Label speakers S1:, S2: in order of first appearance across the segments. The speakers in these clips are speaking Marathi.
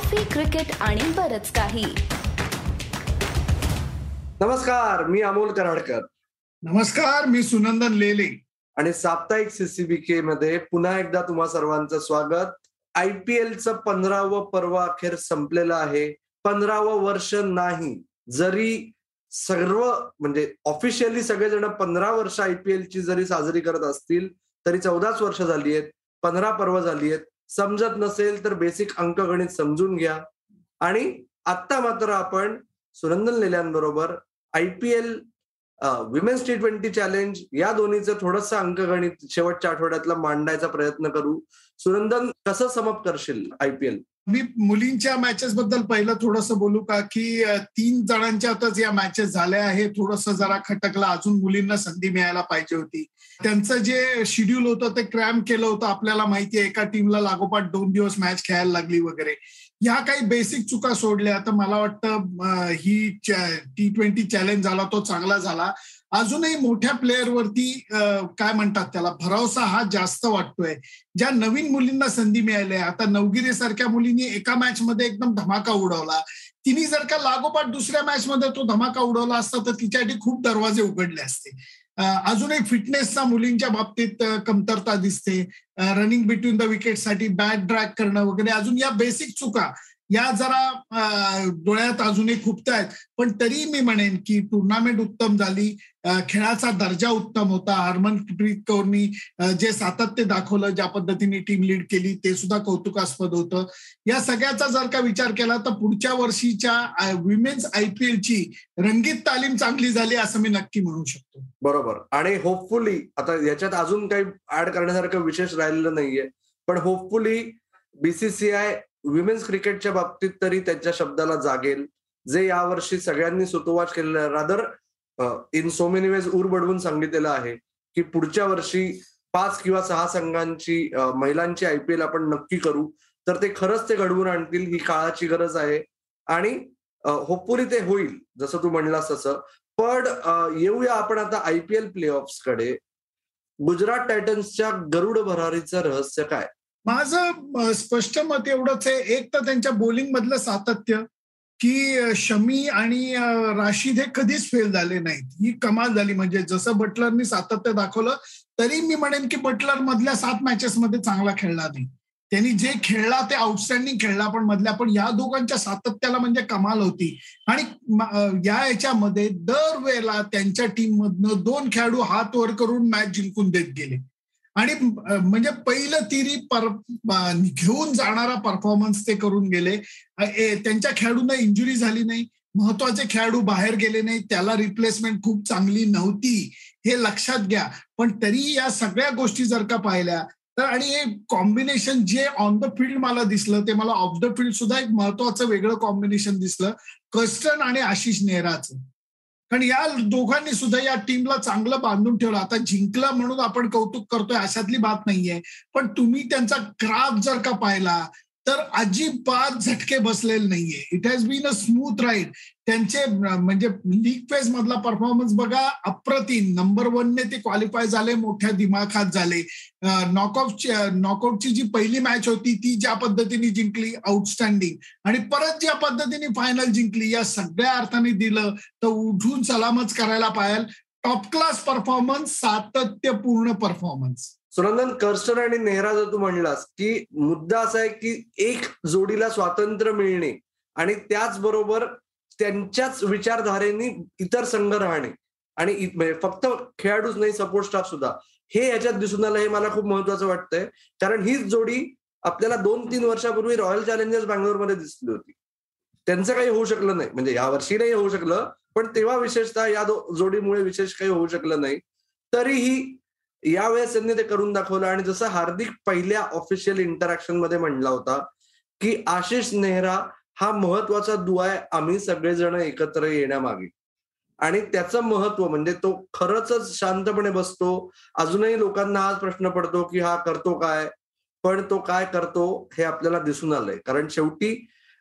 S1: कॉफी क्रिकेट आणि बरच काही.
S2: नमस्कार मी अमोल कराडकर.
S3: नमस्कार मी सुनंदन लेले.
S2: आणि साप्ताहिक सीसीबीके मध्ये पुन्हा एकदा तुम्हा सर्वांचं स्वागत. आय पी एलचं पंधरावं पर्व अखेर संपलेलं आहे. पंधरावं वर्ष नाही जरी सर्व म्हणजे ऑफिशियली सगळेजण पंधरा वर्ष आय पी एलची जरी साजरी करत असतील तरी चौदाच वर्ष झाली आहेत पंधरा पर्व झाली आहेत. समजत नसेल तर बेसिक अंकगणित समजून घ्या. आणि आत्ता मात्र आपण Sunandan लेल्यांबरोबर I P L women's T twenty challenge या दोन्हीचं थोडंसं अंकगणित शेवटच्या आठवड्यातला मांडायचा प्रयत्न करू. सुनंदन कसं समप करशील आय पी एल
S3: मी मुलींच्या मॅचेस बद्दल पहिलं थोडस बोलू का की तीन जणांच्या आताच या मॅचेस झाल्या आहे थोडस जरा खटकला. अजून मुलींना संधी मिळायला पाहिजे होती. त्यांचं जे शेड्यूल होतं ते क्रॅम केलं होतं. आपल्याला माहिती आहे एका टीमला लागोपाठ दोन दिवस मॅच खेळायला लागली वगैरे. ह्या काही बेसिक चुका सोडल्या तर मला वाटतं ही टी ट्वेंटी चॅलेंज झाला तो चांगला झाला. अजूनही मोठ्या प्लेअरवरती काय म्हणतात त्याला भरोसा हा जास्त वाटतोय. ज्या नवीन मुलींना संधी मिळाली आता नवगिरी सारख्या मुलींनी एका मॅच मध्ये एकदम धमाका उडवला. तिने जर का लागोपाठ दुसऱ्या मॅच मध्ये तो धमाका उडवला असता तर तिच्यासाठी खूप दरवाजे उघडले असते. अजूनही फिटनेसचा मुलींच्या बाबतीत कमतरता दिसते. रनिंग बिटवीन द विकेटसाठी बॅट ड्रॅक करणं वगैरे अजून या बेसिक चुका या जरा डोळ्यात अजूनही खुपत आहेत. पण तरी मी म्हणेन की टुर्नामेंट उत्तम झाली. खेळाचा दर्जा उत्तम होता. हरमनप्रीत कौरनी जे सातत्य दाखवलं ज्या पद्धतीने टीम लीड केली ते सुद्धा कौतुकास्पद होतं. या सगळ्याचा जर का विचार केला तर पुढच्या वर्षीच्या विमेन्स आय पी एलची रंगीत तालीम चांगली झाली असं मी नक्की म्हणू शकतो.
S2: बरोबर. आणि होपफुली आता याच्यात अजून काही ऍड करण्यासारखं विशेष राहिलेलं नाहीये. पण होपफुली बीसीसीआय विमेन्स क्रिकेटच्या बाबतीत तरी त्यांच्या शब्दाला जागेल. जे यावर्षी सगळ्यांनी सुतोवाच केलेलं आहे. Rather in so many ways उर बडवून सांगितलेलं आहे की पुढच्या वर्षी पाच किंवा सहा संघांची महिलांची आय पी एल आपण नक्की करू. तर ते खरंच ते घडवून आणतील ही काळाची गरज आहे. आणि होपफुली ते होईल जसं तू म्हणलास तसं. पण येऊया आपण आता आय पी एल प्ले कडे. गुजरात टायटन्सच्या गरुड भरारीचं रहस्य काय?
S3: माझं स्पष्ट मत एवढंच आहे. एक तर त्यांच्या बोलिंग मधलं सातत्य की शमी आणि राशीद हे कधीच फेल झाले नाहीत. ही कमाल झाली. म्हणजे जसं बटलरनी सातत्य दाखवलं तरी मी म्हणेन की बटलर मधल्या सात मॅचेस मध्ये चांगला खेळला नाही. त्यांनी जे खेळला ते आउटस्टँडिंग खेळला पण मधल्या पण या दोघांच्या सातत्याला म्हणजे कमाल होती. आणि या याच्यामध्ये दरवेळेला त्यांच्या टीम मधनं दोन खेळाडू हात वर करून मॅच जिंकून देत गेले. आणि म्हणजे पहिलं तिरी पर घेऊन जाणारा परफॉर्मन्स ते करून गेले. त्यांच्या खेळाडूंना इंजुरी झाली नाही. महत्त्वाचे खेळाडू बाहेर गेले नाही. त्याला रिप्लेसमेंट खूप चांगली नव्हती. हे लक्षात घ्या. पण तरी या सगळ्या गोष्टी जर का पाहिल्या तर आणि हे कॉम्बिनेशन जे ऑन द फील्ड मला दिसलं ते मला ऑफ द फील्ड सुद्धा एक महत्वाचं वेगळं कॉम्बिनेशन दिसलं. कस्टन आणि आशिष नेहराचं. कारण या दोघांनी सुद्धा या टीमला चांगलं बांधून ठेवलं. आता जिंकला म्हणून आपण कौतुक करतोय अशातली बात नाहीये. पण तुम्ही त्यांचा क्राफ्ट जर का पाहिला तर अजिबात झटके बसलेले नाहीये. It has been a smooth ride त्यांचे म्हणजे लीग फेज मधला परफॉर्मन्स बघा अप्रतिम. नंबर वनने ते क्वालिफाय झाले मोठ्या दिमाखात झाले. नॉकआउटची नॉकआउटची जी पहिली मॅच होती ती ज्या पद्धतीने जिंकली आउटस्टँडिंग आणि परत ज्या पद्धतीने फायनल जिंकली या सगळ्या अर्थाने दिलं तर उठून सलामच करायला पाहिजे टॉप क्लास परफॉर्मन्स सातत्यपूर्ण परफॉर्मन्स
S2: सुनंदन कर्स्टन आणि नेहरा जर तू म्हणलास की मुद्दा असा आहे की एक जोडीला स्वातंत्र्य मिळणे आणि त्याचबरोबर त्यांच्याच विचारधारेने इतर संघ राहणे आणि म्हणजे फक्त खेळाडूच नाही सपोर्ट स्टाफ सुद्धा. हे याच्यात दिसून आलं हे मला खूप महत्वाचं वाटतंय. कारण हीच जोडी आपल्याला दोन तीन वर्षापूर्वी रॉयल चॅलेंजर्स बँगलोरमध्ये दिसली होती. त्यांचं काही होऊ शकलं नाही. म्हणजे या वर्षी नाही होऊ शकलं पण तेव्हा विशेषतः या जोडीमुळे विशेष काही होऊ शकलं नाही. तरीही यावेळेस त्यांनी ते करून दाखवलं आणि जसं हार्दिक पहिल्या ऑफिशियल इंटरॅक्शनमध्ये म्हणला होता की आशिष नेहरा हा महत्त्वाचा दुवा आहे आम्ही सगळेजण एकत्र येण्यामागे. आणि त्याचं महत्त्व म्हणजे तो खरंच शांतपणे बसतो. अजूनही लोकांना हाच प्रश्न पडतो की हा करतो काय? पण तो काय करतो हे आपल्याला दिसून आलंय. कारण शेवटी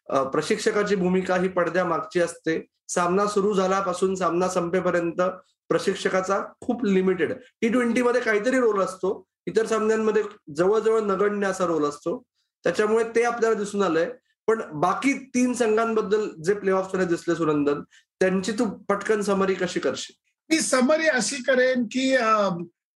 S2: प्रशिक्षकाची भूमिका ही पडद्या मागची असते. सामना सुरू झाल्यापासून सामना संपेपर्यंत प्रशिक्षकाचा खूप लिमिटेड टी ट्वेंटी मध्ये काहीतरी रोल असतो. इतर सामन्यांमध्ये जवळजवळ नगण्य असा रोल असतो. त्याच्यामुळे ते आपल्याला दिसून आलंय. पण बाकी तीन संघांबद्दल जे प्ले ऑफ दिसले सुनंदन त्यांची तू पटकन समरी कशी करशील?
S3: मी समरी अशी करेन की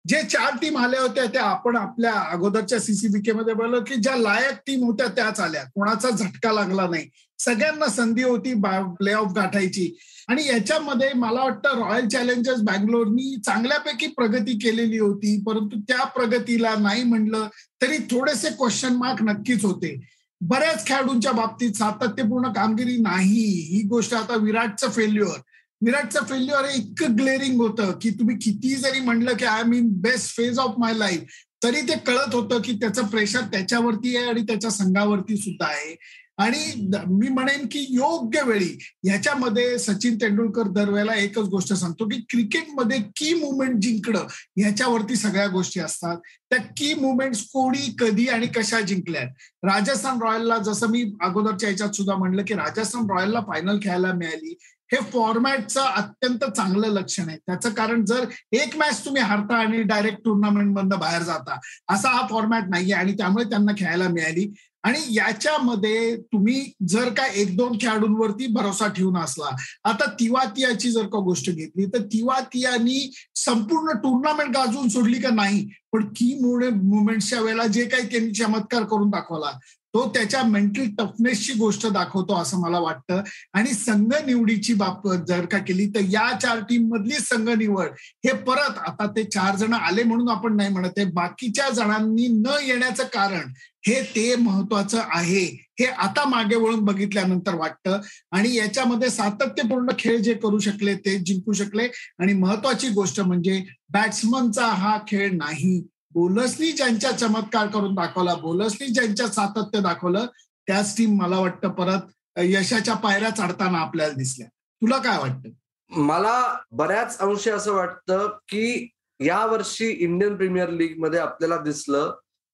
S3: जे चार टीम आल्या होत्या त्या आपण आपल्या अगोदरच्या सीसीबीके मध्ये बोललो की ज्या लायक टीम होत्या त्याच आल्या. कोणाचा झटका लागला नाही. सगळ्यांना संधी होती प्ले ऑफ गाठायची. आणि याच्यामध्ये मला वाटतं रॉयल चॅलेंजर्स बँगलोरनी चांगल्यापैकी प्रगती केलेली होती परंतु त्या प्रगतीला नाही म्हणलं तरी थोडेसे क्वेश्चन मार्क नक्कीच होते. बऱ्याच खेळाडूंच्या बाबतीत सातत्यपूर्ण कामगिरी नाही. ही गोष्ट आता विराटचं फेल्युअर विराटचं फेल्युअर हे इतकं ग्लेअरिंग होतं की तुम्ही किती जरी म्हणलं की I mean best phase of my life तरी ते कळत होतं की त्याचं प्रेशर त्याच्यावरती आहे आणि त्याच्या संघावरती सुद्धा आहे. आणि मी म्हणेन की योग्य वेळी ह्याच्यामध्ये सचिन तेंडुलकर दरवेळेला एकच गोष्ट सांगतो की क्रिकेटमध्ये की मुवमेंट जिंकणं ह्याच्यावरती सगळ्या गोष्टी असतात. त्या की मुवमेंट्स कोणी कधी आणि कशा जिंकल्या राजस्थान रॉयलला जसं मी अगोदरच्या ह्याच्यात सुद्धा म्हणलं की राजस्थान रॉयलला फायनल खेळायला मिळाली. हे फॉर्मॅटचं अत्यंत चांगलं लक्षण आहे. त्याचं कारण जर एक मॅच तुम्ही हारता आणि डायरेक्ट टुर्नामेंट मधनं बाहेर जाता असा हा फॉर्मॅट नाहीये आणि त्यामुळे त्यांना खेळायला मिळाली. आणि याच्यामध्ये तुम्ही जर का एक दोन खेळाडूंवरती भरोसा ठेवून असला आता तिवातियाची जर का गोष्ट घेतली तर तिवातियानी संपूर्ण टुर्नामेंट गाजवून सोडली का नाही? पण की मुवमेंटच्या वेळेला जे काही त्यांनी चमत्कार करून दाखवला तो त्याच्या मेंटल टफनेसची गोष्ट दाखवतो असं मला वाटतं. आणि संघ निवडीची बाबत जर का केली तर या चार टीम मधली संघ निवड हे परत आता ते चार जण आले म्हणून आपण नाही म्हणत आहे. बाकीच्या जणांनी न येण्याचं कारण हे ते महत्वाचं आहे. हे आता मागे वळून बघितल्यानंतर वाटतं. आणि याच्यामध्ये सातत्यपूर्ण खेळ जे करू शकले ते जिंकू शकले. आणि महत्वाची गोष्ट म्हणजे बॅट्समनचा हा खेळ नाही. बोलसनी ज्यांच्या चमत्कार करून दाखवला बोलसनी ज्यांच्या सातत्य दाखवलं त्याच टीम मला वाटतं परत यशाच्या पायऱ्या चढताना आपल्याला दिसल्या. तुला काय वाटतं?
S2: मला बऱ्याच अंशी असं वाटतं की या वर्षी इंडियन प्रीमियर लीगमध्ये आपल्याला दिसलं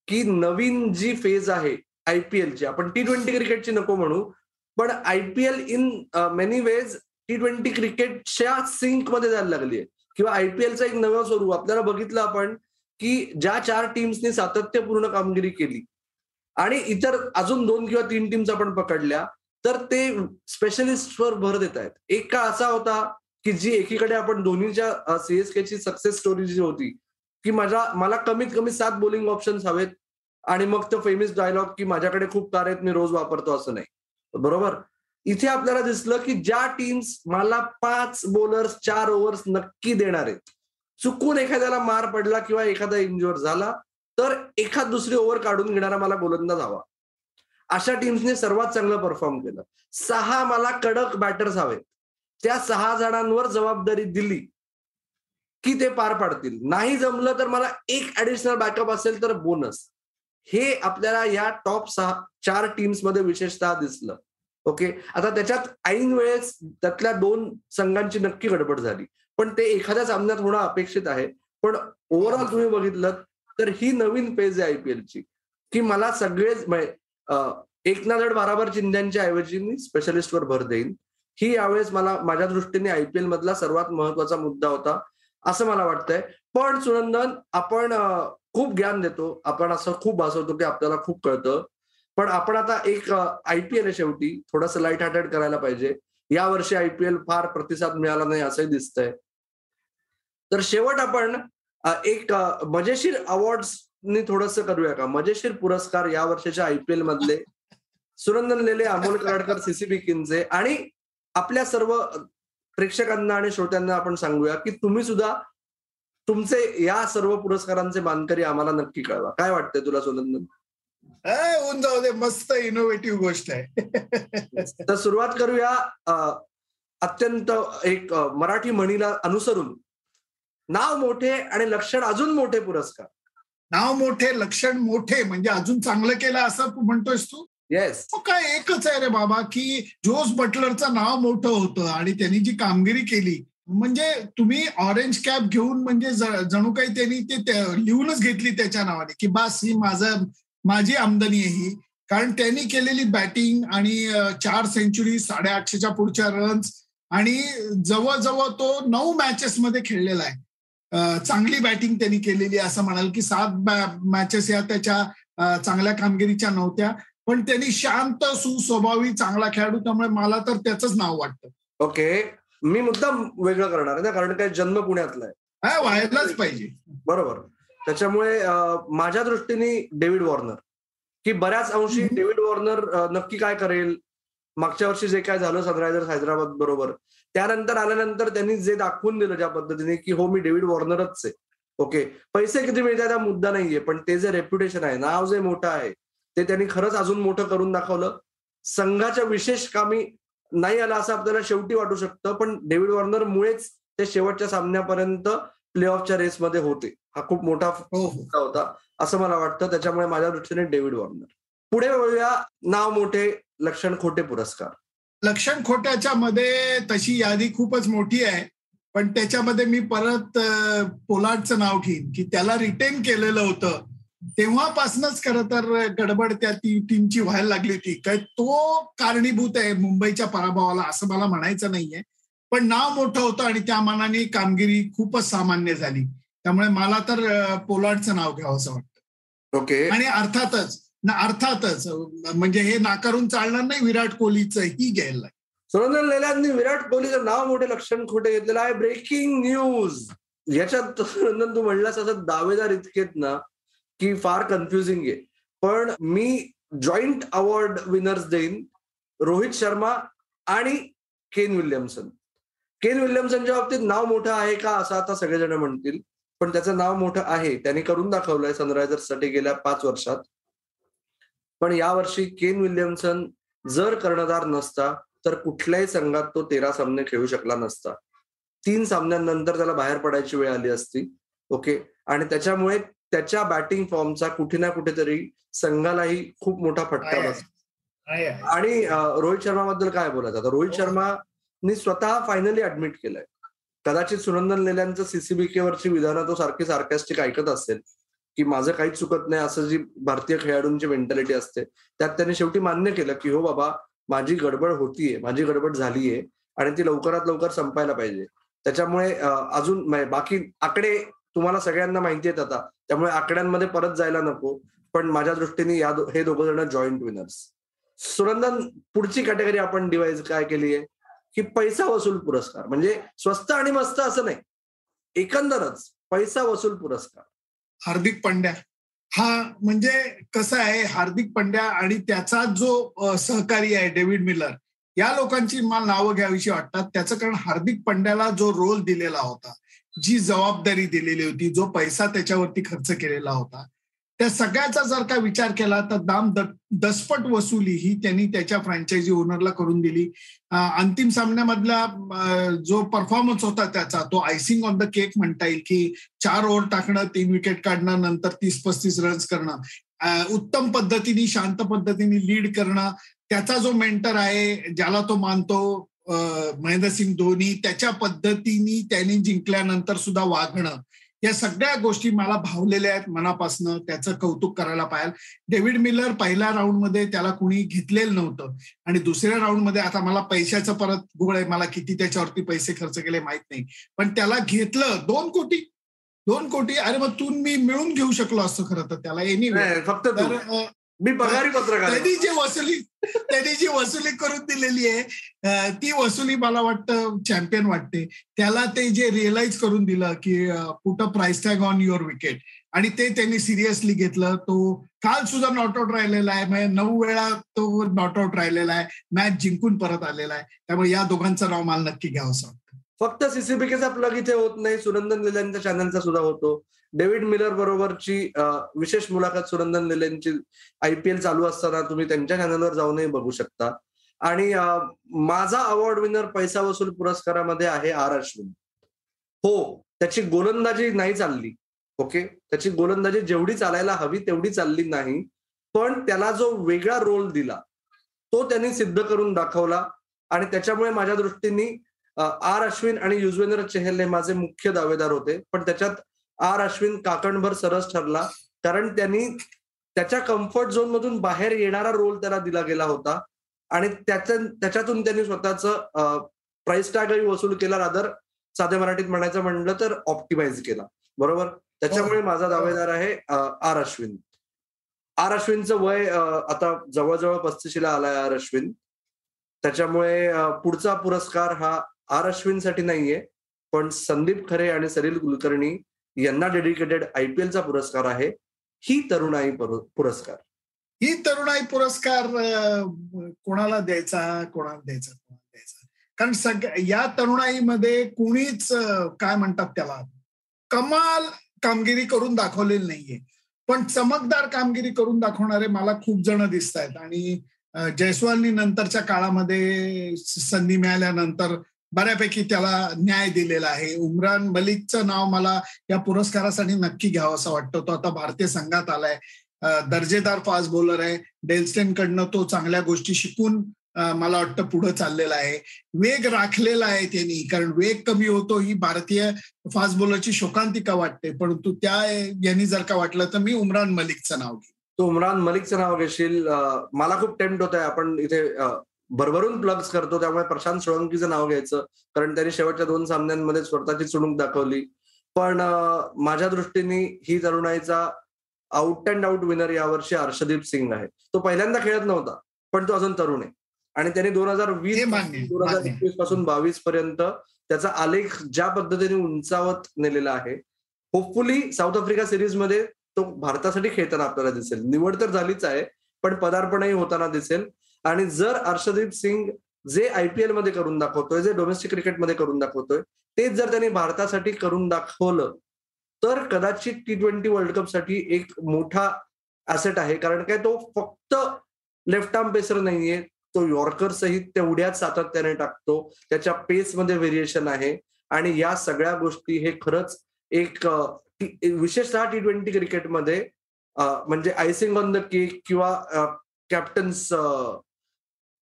S2: की नवीन जी फेज आहे आयपीएलची आपण टी ट्वेंटी क्रिकेटची नको म्हणू पण IPL in many ways T twenty क्रिकेटच्या सिंकमध्ये जायला लागली आहे किंवा आयपीएलचं एक नवं स्वरूप आपल्याला बघितलं आपण की ज्या चार टीम्सनी सातत्यपूर्ण कामगिरी केली आणि इतर अजून दोन किंवा तीन टीम्स आपण पकडल्या तर ते स्पेशलिस्टवर भर देत आहेत. एक काळ असा होता की जी एकीकडे आपण धोनीच्या सीएसकेची सक्सेस स्टोरी जी होती की माझ्या मला कमीत कमी सात बोलिंग ऑप्शन्स हवेत आणि मग तो फेमस डायलॉग की माझ्याकडे खूप कार आहेत मी रोज वापरतो असं नाही. बरोबर? इथे आपल्याला दिसलं की ज्या टीम्स मला पाच बोलर्स चार ओव्हर्स नक्की देणार आहेत चुकून एखाद्याला मार पडला किंवा एखादा इंजुअर झाला तर एखाद दुसरी ओव्हर काढून घेणारा मला गोलंदाज हवा. अशा टीम्सने सर्वात चांगलं परफॉर्म केलं. सहा मला कडक बॅटर्स हवेत. त्या सहा जणांवर जबाबदारी दिली की ते पार पाडतील. नाही जमलं तर मला एक ऍडिशनल बॅकअप असेल तर बोनस हे आपल्याला या टॉप सहा चार टीम्समध्ये विशेषतः दिसलं. ओके आता त्याच्यात ऐन वेळेस त्यातल्या दोन संघांची नक्की गडबड झाली. पण ते एखाद्या सामन्यात होणं अपेक्षित आहे. पण ओव्हरऑल तुम्ही बघितलं तर ही नवीन फेज आहे आयपीएलची की मला सगळेच एक ना बाराबार चिंध्यांच्या ऐवजी मी स्पेशलिस्टवर भर देईन. ही यावेळेस मला माझ्या दृष्टीने आयपीएल मधला सर्वात महत्त्वाचा मुद्दा होता असं मला वाटतंय. पण सुनंदन आपण खूप ज्ञान देतो. आपण असं खूप भासवतो की आपल्याला खूप कळतं. पण आपण आता एक आयपीएल आहे शेवटी. थोडंसं लाइट हार्टेड करायला पाहिजे. या वर्षी आयपीएल फार प्रतिसाद मिळाला नाही असंही दिसतंय. तर शेवट आपण एक मजेशीर अवॉर्ड थोडस करूया का? मजेशीर पुरस्कार या वर्षाच्या आयपीएल मधले. सुरंदन लेले अमोल कराडकर सीसीबी किनचे आणि आपल्या सर्व प्रेक्षकांना आणि श्रोत्यांना आपण सांगूया की तुम्ही सुद्धा तुमचे या सर्व पुरस्कारांचे मानकरी आम्हाला नक्की कळवा. काय वाटतंय तुला सुनंदन
S3: होऊन जाऊ दे मस्त इनोव्हेटिव्ह गोष्ट आहे.
S2: तर सुरुवात करूया अत्यंत एक मराठी म्हणीला अनुसरून. नाव मोठे आणि लक्षण अजून मोठे पुरस्कार.
S3: नाव मोठे लक्षण मोठे म्हणजे अजून चांगलं केलं असं म्हणतोयस तू?
S2: येस
S3: काय एकच आहे रे बाबा की जोस बटलरचं नाव मोठं होतं आणि त्यांनी जी कामगिरी केली म्हणजे तुम्ही ऑरेंज कॅप घेऊन म्हणजे जणू काही त्यांनी ते लिहूनच घेतली त्याच्या नावाने की बास ही माझं माझी आमदनी आहे ही. कारण त्यांनी केलेली बॅटिंग आणि चार सेंचुरी साडेआठशेच्या पुढच्या रन्स आणि जवळजवळ तो नऊ मॅचेस मध्ये खेळलेला आहे. चांगली बॅटिंग त्यांनी केलेली असं म्हणाल की सात मॅचेस या त्याच्या चांगल्या कामगिरीच्या नव्हत्या. पण त्यांनी शांत सुस्वभावी चांगला खेळाडू त्यामुळे मला तर त्याच नाव वाटतं.
S2: ओके. मी मुद्दाम वेगळं करणार आहे ना कारण काय जन्म पुण्यातला आहे.
S3: हा व्हायलाच पाहिजे.
S2: बरोबर. त्याच्यामुळे माझ्या दृष्टीने डेव्हिड वॉर्नर. की बऱ्याच अंशी. डेव्हिड वॉर्नर नक्की काय करेल? मागच्या वर्षी जे काय झालं सनरायझर्स हैदराबाद बरोबर त्यानंतर आल्यानंतर त्यांनी जे दाखवून दिलं ज्या पद्धतीने की हो मी डेव्हिड वॉर्नरच आहे. ओके? पैसे किती मिळतात हा मुद्दा नाहीये. पण ते जे रेप्युटेशन आहे नाव जे मोठं आहे ते त्यांनी खरंच अजून मोठं करून दाखवलं. संघाच्या विशेष कामी नाही आलं असं आपल्याला शेवटी वाटू शकतं पण डेव्हिड वॉर्नर मुळेच ते शेवटच्या सामन्यापर्यंत प्ले ऑफच्या रेसमध्ये होते. हा खूप मोठा
S3: हो.
S2: मुद्दा होता असं मला वाटतं. त्याच्यामुळे माझ्या दृष्टीने डेव्हिड वॉर्नर. पुढे वळूया नाव मोठे लक्षण खोटे पुरस्कार.
S3: लक्षण खोट्याच्या मध्ये तशी यादी खूपच मोठी आहे. पण त्याच्यामध्ये मी परत अं, पोलार्डचं नाव घेईन की त्याला रिटेन केलेलं होतं. तेव्हापासूनच खरं तर गडबड त्या ती टीमची व्हायला लागली होती. काय तो कारणीभूत आहे मुंबईच्या पराभवाला असं मला म्हणायचं नाहीये. पण नाव मोठं होतं आणि त्या मानाने कामगिरी खूपच सामान्य झाली. त्यामुळे मला तर अं, पोलार्डचं नाव घ्यावं असं वाटतं.
S2: ओके.
S3: आणि अर्थातच ना अर्थातच म्हणजे हे नाकारून चालणार नाही विराट कोहलीचं ही घ्यायला
S2: सुरेंद्र लेल्यांनी विराट कोहलीचं नाव मोठे लक्षण खोटे घेतलेलं आहे. Breaking news. याच्यात सुरेंद्र तू म्हणलास असं दावेदार इतकेत ना की फार कन्फ्युजिंग आहे. पण मी जॉईंट अवॉर्ड विनर्स देईन रोहित शर्मा आणि केन विल्यमसन. केन विल्यमसनच्या बाबतीत नाव मोठं आहे का असं आता सगळेजण म्हणतील पण त्याचं नाव मोठं आहे. त्यांनी करून दाखवलंय सनरायझर्ससाठी गेल्या पाच वर्षात. पण यावर्षी केन विल्यमसन जर कर्णधार नसता तर कुठल्याही संघात तो तेरा सामने खेळू शकला नसता. तीन सामन्यांनंतर त्याला बाहेर पडायची वेळ आली असती. ओके? आणि त्याच्यामुळे त्याच्या बॅटिंग फॉर्मचा कुठे ना कुठेतरी संघालाही खूप मोठा फटका बसला. आणि रोहित शर्माबद्दल काय बोलायचं? आता रोहित शर्मानी स्वतः फायनली ऍडमिट केलंय. कदाचित सुनंदन लेल्यांचं सीसीबीके वरची विधानं तो सारखी सार्कॅस्टिक ऐकत असेल. की माझं काहीच चुकत नाही असं जी भारतीय खेळाडूंची मेंटॅलिटी असते त्यात त्याने शेवटी मान्य केलं की हो बाबा माझी गडबड होतीये माझी गडबड झालीये आणि ती लवकरात लवकर संपायला पाहिजे. त्याच्यामुळे अजून बाकी आकडे तुम्हाला सगळ्यांना माहिती आहेत आता. त्यामुळे आकड्यांमध्ये परत जायला नको पण माझ्या दृष्टीने या दो- हे दोघं जण जॉईंट विनर्स सुनंदन पुढची कॅटेगरी आपण डिवाइस काय केली आहे की पैसा वसूल पुरस्कार. म्हणजे स्वस्त आणि मस्त असं नाही. एकंदरच पैसा वसूल पुरस्कार.
S3: हार्दिक पंड्या. हा म्हणजे कसं आहे हार्दिक पंड्या आणि त्याचा जो सहकारी आहे डेव्हिड मिलर या लोकांची मला नावं घ्यावीशी वाटतात. त्याचं कारण हार्दिक पंड्याला जो रोल दिलेला होता जी जबाबदारी दिलेली होती जो पैसा त्याच्यावरती खर्च केलेला होता त्या सगळ्याचा जर का विचार केला तर दाम दसपट वसुली ही त्यांनी त्याच्या फ्रँचायझी ओनरला करून दिली. अंतिम सामन्यामधला जो परफॉर्मन्स होता त्याचा तो आयसिंग ऑन द केक म्हणता येईल की चार ओव्हर टाकणं तीन विकेट काढणं नंतर तीस पस्तीस रन्स करणं उत्तम पद्धतीने शांत पद्धतीने लीड करणं. त्याचा जो मेंटर आहे ज्याला तो मानतो महेंद्रसिंग धोनी त्याच्या पद्धतीने त्यांनी जिंकल्यानंतर सुद्धा वागणं. या सगळ्या गोष्टी मला भावलेल्या आहेत मनापासनं त्याचं कौतुक करायला पाहिजे डेव्हिड मिलर पहिल्या राऊंडमध्ये त्याला कुणी घेतलेलं नव्हतं. आणि दुसऱ्या राऊंडमध्ये आता मला पैशाचं परत गोळ आहे मला किती त्याच्यावरती पैसे खर्च केले माहीत नाही. पण त्याला घेतलं दोन कोटी. दोन कोटी. अरे मग तू मी मिळून घेऊ शकलो असतो खरं तर त्याला एनी
S2: फक्त मी पगारी पत्रकार.
S3: त्यांनी जी वसुली त्यांनी जी वसुली करून दिलेली आहे ती वसुली मला वाटतं चॅम्पियन वाटते. त्याला ते जे रिअलाइज करून दिलं की put a price tag on your wicket आणि ते त्यांनी सिरियसली घेतलं. तो काल सुद्धा नॉट आउट राहिलेला आहे. म्हणजे नऊ वेळा तो नॉट आउट राहिलेला आहे. मॅच जिंकून परत आलेला आहे. त्यामुळे या दोघांचं नाव मला नक्की घ्यावं असं वाटतं.
S2: फक्त सीसीबीकेचा प्लग इथे होत नाही. सुनंदन लेल्यांच्या चॅनलचा सुद्धा होतो. डेव्हिड मिलर बरोबरची विशेष मुलाखत सुरंदन लेलेंची आय पी आयपीएल चालू असताना तुम्ही त्यांच्या चॅनलवर जाऊनही बघू शकता. आणि माझा अवॉर्ड विनर पैसा वसूल पुरस्कारामध्ये आहे आर अश्विन. हो त्याची गोलंदाजी नाही चालली ओके? त्याची गोलंदाजी जेवढी चालायला हवी तेवढी चालली नाही पण त्याला जो वेगळा रोल दिला तो त्यांनी सिद्ध करून दाखवला आणि त्याच्यामुळे माझ्या दृष्टीने आर अश्विन आणि युजवेंद्र चहल हे माझे मुख्य दावेदार होते. पण त्याच्यात आर अश्विन काकणभर सरस ठरला. कारण त्यांनी त्याच्या कम्फर्ट झोन मधून बाहेर येणारा रोल त्याला दिला गेला होता. आणि त्याच्या त्याच्यातून त्यांनी स्वतःचं प्राइस टॅगही वसूल केला. रादर साध्या मराठीत म्हणायचं म्हणलं तर ऑप्टिमाइज केला. बरोबर? त्याच्यामुळे माझा दावेदार आहे आर अश्विन. आर अश्विनचं वय आता जवळजवळ पस्तीशीला आलाय आर अश्विन. त्याच्यामुळे पुढचा पुरस्कार हा आर अश्विनसाठी नाहीये. पण संदीप खरे आणि सलील कुलकर्णी यांना डेडिकेटेड आयपीएलचा पुरस्कार आहे. ही तरुणाई पुरस्कार.
S3: ही तरुणाई पुरस्कार कोणाला द्यायचा? कोणाला द्यायचा? कोणाला द्यायचा? कारण सग या तरुणाईमध्ये कुणीच काय म्हणतात त्याला? कमाल कामगिरी करून दाखवलेली नाहीये. पण चमकदार कामगिरी करून दाखवणारे मला खूप जण दिसत आहेत आणि जयस्वालनी नंतरच्या काळामध्ये संधी मिळाल्यानंतर बऱ्यापैकी त्याला न्याय दिलेला आहे. उमरान मलिकचं नाव मला या पुरस्कारासाठी नक्की घ्यावं असं वाटतं. तो आता भारतीय संघात आलाय. दर्जेदार फास्ट बॉलर आहे. डेल्स्टेन कडनं तो चांगल्या गोष्टी शिकून मला वाटतं पुढे चाललेला आहे. वेग राखलेला आहे त्यांनी कारण वेग कमी होतो ही भारतीय फास्ट बॉलरची शोकांतिका वाटते. परंतु त्या यांनी जर का वाटलं तर मी उमरान मलिकचं नाव घेईन.
S2: तू उमरान मलिकचं नाव घेशील. मला खूप टेम्प्ट होत आहे आपण इथे भरभरून प्लग्स करतो त्यामुळे प्रशांत सोळंकीचं नाव घ्यायचं कारण त्यांनी शेवटच्या दोन सामन्यांमध्ये स्वतःची चुणूक दाखवली. पण माझ्या दृष्टीने ही तरुणाईचा आउट अँड आउट विनर यावर्षी हर्षदीप सिंग आहे. तो पहिल्यांदा खेळत नव्हता पण तो अजून तरुण आहे. आणि त्यांनी दोन हजार वीस दोन हजार एकवीसपासून बावीस पर्यंत त्याचा आलेख ज्या पद्धतीने उंचावत नेलेला आहे होपफुली साऊथ आफ्रिका सिरीजमध्ये तो भारतासाठी खेळताना आपल्याला दिसेल. निवड तर झालीच आहे पण पदार्पणही होताना दिसेल. आणि जर हर्षदीप सिंग जे आयपीएलमध्ये करून दाखवतोय जे डोमेस्टिक क्रिकेटमध्ये करून दाखवतोय तेच जर त्यांनी भारतासाठी करून दाखवलं तर कदाचित टी ट्वेंटी वर्ल्ड कपसाठी एक मोठा ऍसेट आहे. कारण काय तो फक्त लेफ्ट आर्म पेसर नाहीये तो यॉर्कर सहित तेवढ्याच सातत्याने टाकतो. त्याच्या पेसमध्ये व्हेरिएशन आहे. आणि या सगळ्या गोष्टी हे खरंच एक विशेषतः टी ट्वेंटी क्रिकेटमध्ये म्हणजे आयसिंग ऑन द केक किंवा कॅप्टन्स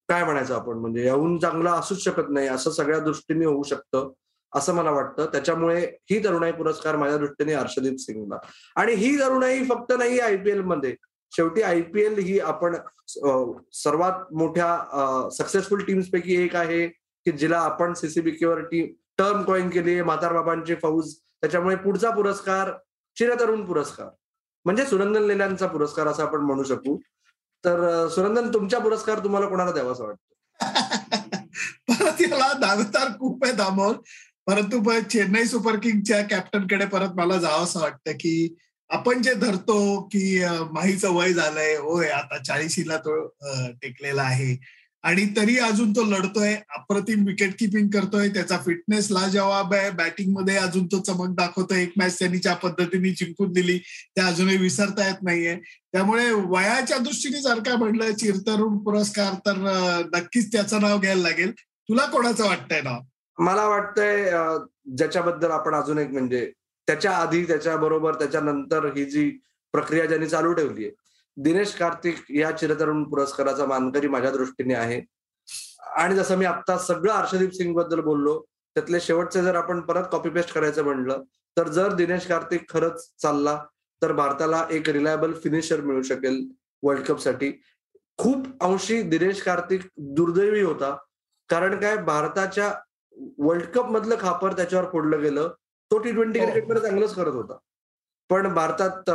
S2: काय म्हणायचं आपण? म्हणजे याहून चांगलं असूच शकत नाही असं सगळ्या दृष्टीने होऊ शकतं असं मला वाटतं. त्याच्यामुळे ही तरुणाई पुरस्कार माझ्या दृष्टीने हर्षदीप सिंगला. आणि ही तरुणाई फक्त नाही आयपीएलमध्ये. शेवटी आयपीएल ही आपण सर्वात मोठ्या सक्सेसफुल टीम्स पैकी एक आहे की जिला आपण सीसीबीकेवर टीम टर्म कॉईन केली म्हातार बाबांची फौज. त्याच्यामुळे पुढचा पुरस्कार चिरतरुण पुरस्कार. म्हणजे सुनंदन लेल्यांचा पुरस्कार असं आपण म्हणू शकू. तर सुरंदन तुमच्या पुरस्कार तुम्हाला कोणाला द्यावा असं वाटतं?
S3: परत याला दावेदार खूप आहे दामोर परंतु चेन्नई सुपर किंगच्या कॅप्टनकडे परत मला जावं असं वाटतं की आपण जे धरतो की माहीचं वय झालंय होय आता चाळीशीला तो टेकलेला आहे. आणि तरी अजून तो लढतोय अप्रतिम विकेट किपिंग करतोय त्याचा फिटनेस लाजवाब आहे. बॅटिंगमध्ये अजून तो चमक दाखवतोय. एक मॅच त्यांनी ज्या पद्धतीने जिंकून दिली त्या अजूनही विसरता येत नाहीये. त्यामुळे वयाच्या दृष्टीने जर का म्हटलं चिरतरुण पुरस्कार तर नक्कीच त्याचं नाव घ्यायला लागेल. तुला कोणाचं वाटतंय नाव?
S2: मला वाटतंय ज्याच्याबद्दल आपण अजून एक म्हणजे त्याच्या आधी त्याच्या बरोबर त्याच्यानंतर ही जी प्रक्रिया ज्यांनी चालू ठेवली आहे दिनेश कार्तिक या चिरतरुण पुरस्काराचा मानकरी माझ्या दृष्टीने आहे. आणि जसं मी आता सगळं हर्षदीप सिंगबद्दल बोललो त्यातले शेवटचे जर आपण परत कॉपी पेस्ट करायचं म्हणलं तर जर दिनेश कार्तिक खरंच चालला तर भारताला एक रिलायबल फिनिशर मिळू शकेल वर्ल्ड कपसाठी. खूप अंशी दिनेश कार्तिक दुर्दैवी होता कारण काय भारताच्या वर्ल्ड कप मधलं खापर त्याच्यावर फोडलं गेलं तो टी ट्वेंटी क्रिकेटमध्ये चांगलंच करत होता. पण भारतात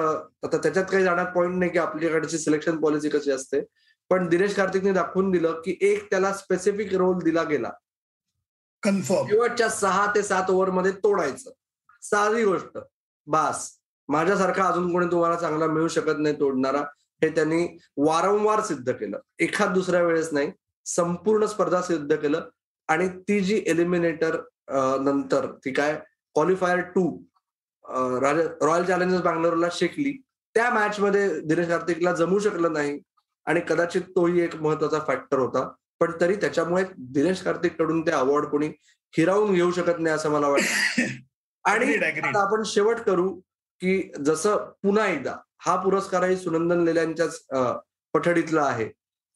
S2: आता त्याच्यात काही जाण्यात पॉईंट नाही की आपल्याकडची सिलेक्शन पॉलिसी कशी असते. पण दिनेश कार्तिकने दाखवून दिलं की एक त्याला स्पेसिफिक रोल दिला गेला.
S3: कन्फर्म
S2: शेवटच्या सहा ते सात ओव्हरमध्ये तोडायचं. साधी गोष्ट. बास. माझ्यासारखा अजून कोणी तुम्हाला चांगला मिळू शकत नाही तोडणारा. हे त्यांनी वारंवार सिद्ध केलं. एखाद दुसऱ्या वेळेस नाही. संपूर्ण स्पर्धा सिद्ध केलं. आणि ती जी एलिमिनेटर नंतर ती काय? क्वालिफायर टू रॉयल चॅलेंजर्स बँगलोरला शेकली. त्या मॅच मध्ये दिनेश कार्तिकला जमू शकलं नाही आणि कदाचित तोही एक महत्त्वाचा फॅक्टर होता. पण तरी त्याच्यामुळे दिनेश कार्तिककडून ते अवॉर्ड कोणी हिरावून घेऊ शकत नाही असं मला वाटतं. आणि आता आपण शेवट करू की जसं पुन्हा एकदा हा पुरस्कारही सुनंदन लेल्यांच्याच पठडीतला आहे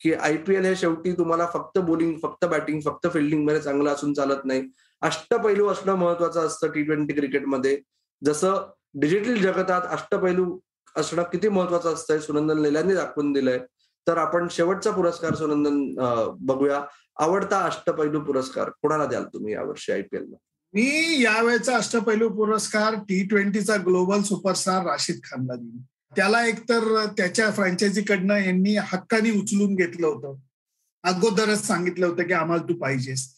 S2: की आयपीएल हे शेवटी तुम्हाला फक्त बोलिंग फक्त बॅटिंग फक्त फिल्डिंगमध्ये चांगलं असून चालत नाही. अष्टपैलू असणं महत्वाचं असतं टी ट्वेंटी क्रिकेटमध्ये जसं डिजिटल जगतात अष्टपैलू असणं किती महत्वाचं असतंय सुनंदन लेल्यांनी दाखवून दिलंय. तर आपण शेवटचा पुरस्कार सुनंदन बघूया. आवडता अष्टपैलू पुरस्कार कोणाला द्याल तुम्ही यावर्षी आयपीएल ला?
S3: मी यावेळेचा अष्टपैलू पुरस्कार टी ट्वेंटीचा ग्लोबल सुपरस्टार राशीद खानला देईन. त्याला एकतर त्याच्या फ्रँचायझीकडनं यांनी हक्काने उचलून घेतलं होतं. अगोदरच सांगितलं होतं की आम्हाला तू पाहिजेस.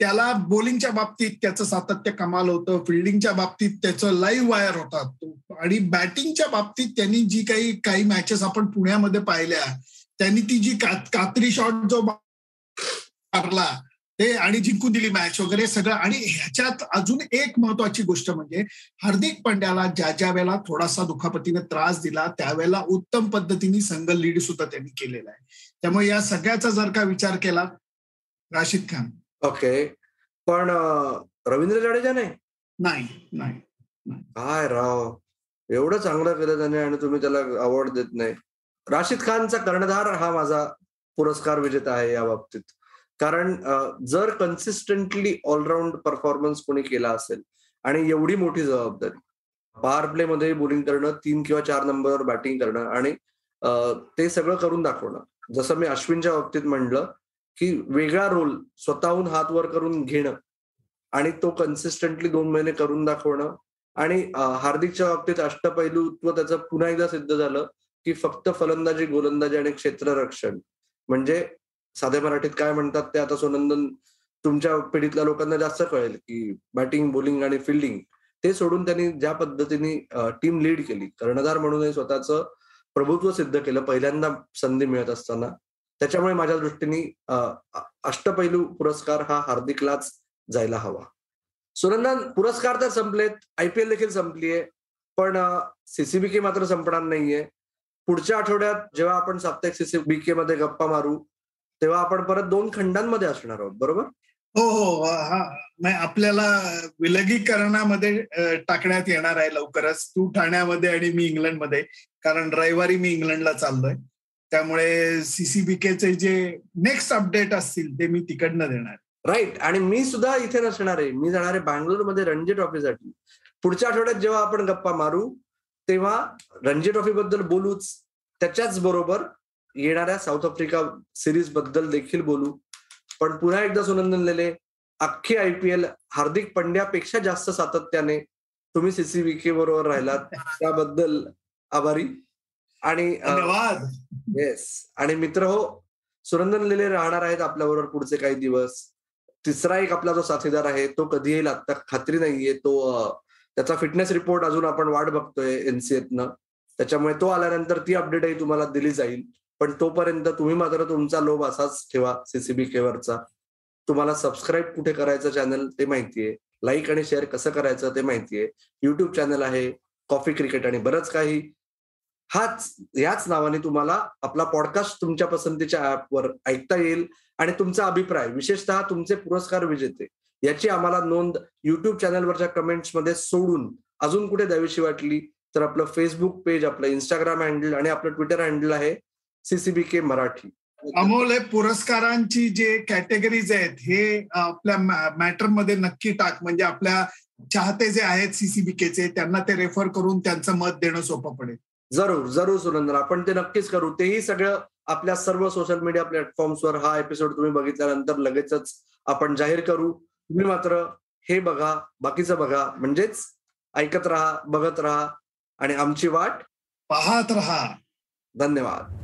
S3: त्याला बॉलिंगच्या बाबतीत त्याचं सातत्य कमाल होतं फिल्डिंगच्या बाबतीत त्याचं लाईव्ह वायर होता आणि बॅटिंगच्या बाबतीत त्यांनी जी काही काही मॅचेस आपण पुण्यामध्ये पाहिल्या त्यांनी ती जी कात्री शॉट जो मारला ते आणि जिंकून दिली मॅच वगैरे सगळं. आणि ह्याच्यात अजून एक महत्वाची गोष्ट म्हणजे हार्दिक पांड्याला ज्या ज्या वेळेला थोडासा दुखापतीने त्रास दिला त्यावेळेला उत्तम पद्धतीने संघ लीड सुद्धा त्यांनी केलेला आहे. त्यामुळे या सगळ्याचा जर का विचार केला राशिद खान
S2: ओके. पण रवींद्र जडेजा नाही?
S3: नाही नाही
S2: काय राव? एवढं चांगलं केलं त्याने आणि तुम्ही त्याला अवॉर्ड देत नाही. राशिद खानचा कर्णधार हा माझा पुरस्कार विजेता आहे या बाबतीत. कारण जर कन्सिस्टंटली ऑलराऊंड परफॉर्मन्स कोणी केला असेल आणि एवढी मोठी जबाबदारी पॉवर प्ले मध्ये बोलिंग करणं तीन किंवा चार नंबरवर बॅटिंग करणं आणि ते सगळं करून दाखवणं. जसं मी अश्विनच्या बाबतीत म्हणलं की वेगळा रोल स्वतःहून हात वर करून घेणं आणि तो कन्सिस्टंटली दोन महिने करून दाखवणं आणि हार्दिकच्या बाबतीत अष्टपैलूत्व त्याचं पुन्हा एकदा सिद्ध झालं की फक्त फलंदाजी गोलंदाजी आणि क्षेत्ररक्षण. म्हणजे साध्या मराठीत काय म्हणतात ते आता सोनंदन तुमच्या पिढीतल्या लोकांना जास्त कळेल की बॅटिंग बॉलिंग आणि फिल्डिंग ते सोडून त्यांनी ज्या पद्धतीने टीम लीड केली. कर्णधार म्हणूनही स्वतःचं प्रभुत्व सिद्ध केलं पहिल्यांदा संधी मिळत असताना. त्याच्यामुळे माझ्या दृष्टीने अष्टपैलू पुरस्कार हा हार्दिकलाच जायला हवा. सुनंदन पुरस्कार तर संपलेत आयपीएल देखील संपलीये पण सीसीबीके मात्र संपणार नाहीये. पुढच्या आठवड्यात जेव्हा आपण साप्ताहिक सीसीबीके मध्ये गप्पा मारू तेव्हा आपण परत दोन खंडांमध्ये असणार आहोत बरोबर?
S3: हो हो हा. आपल्याला विलगीकरणामध्ये टाकण्यात येणार आहे लवकरच. तू ठाण्यामध्ये आणि मी इंग्लंडमध्ये कारण रविवारी मी इंग्लंडला चाललोय. त्यामुळे सीसीबीकेचे जे नेक्स्ट अपडेट असतील ते मी तिकडनं देणार.
S2: राईट आणि मी सुद्धा इथे नसणार आहे. मी जाणार आहे बँगलोरमध्ये रणजी ट्रॉफीसाठी. पुढच्या आठवड्यात जेव्हा आपण गप्पा मारू तेव्हा रणजी ट्रॉफी बद्दल बोलूच. त्याच्याच बरोबर येणाऱ्या साऊथ आफ्रिका सिरीजबद्दल देखील बोलू. पण पुन्हा एकदा सुनंदन लेले अख्खी आय पी एल हार्दिक पंड्यापेक्षा जास्त सातत्याने तुम्ही सीसीबीके बरोबर राहिलात. त्याबद्दल आभारी. आणि येस आणि मित्र हो सुरंदन लिले राहणार आहेत आपल्याबरोबर पुढचे काही दिवस. तिसरा एक आपला जो साथीदार आहे तो कधी येईल आता खात्री नाहीये. तो त्याचा फिटनेस रिपोर्ट अजून आपण वाट बघतोय एनसीएतनं त्याच्यामुळे तो आल्यानंतर ती अपडेटही तुम्हाला दिली जाईल. पण तोपर्यंत तुम्ही मात्र तुमचा लोभ असाच ठेवा सीसीबी केवरचा तुम्हाला सबस्क्राईब कुठे करायचं चॅनल ते माहितीये. लाईक आणि शेअर कसं करायचं ते माहितीये. युट्यूब चॅनल आहे कॉफी क्रिकेट आणि बरंच काही. हाच याच नावाने तुम्हाला आपला पॉडकास्ट तुमच्या पसंतीच्या ऍपवर ऐकता येईल आणि तुमचा अभिप्राय विशेषतः तुमचे पुरस्कार विजेते याची आम्हाला नोंद युट्यूब चॅनलवरच्या कमेंट्समध्ये सोडून अजून कुठे द्यावीशी वाटली तर आपलं फेसबुक पेज आपलं इंस्टाग्राम हँडल आणि आपलं ट्विटर हँडल आहे सीसीबी के मराठी.
S3: अमोल पुरस्कारांची जे कॅटेगरीज आहेत हे आपल्या मॅटरमध्ये नक्की टाक. म्हणजे आपल्या चाहते जे आहेत सीसीबीकेचे त्यांना ते रेफर करून त्यांचं मत देणं सोपं पडेल.
S2: जरूर जरूर सुनंदन आपण ते नक्कीच करू. तेही सगळं आपल्या सर्व सोशल मीडिया प्लॅटफॉर्म्सवर हा एपिसोड तुम्ही बघितल्यानंतर लगेचच आपण जाहीर करू. तुम्ही मात्र हे बघा बाकीचं बघा. म्हणजेच ऐकत राहा बघत राहा आणि आमची वाट
S3: पाहत राहा.
S2: धन्यवाद.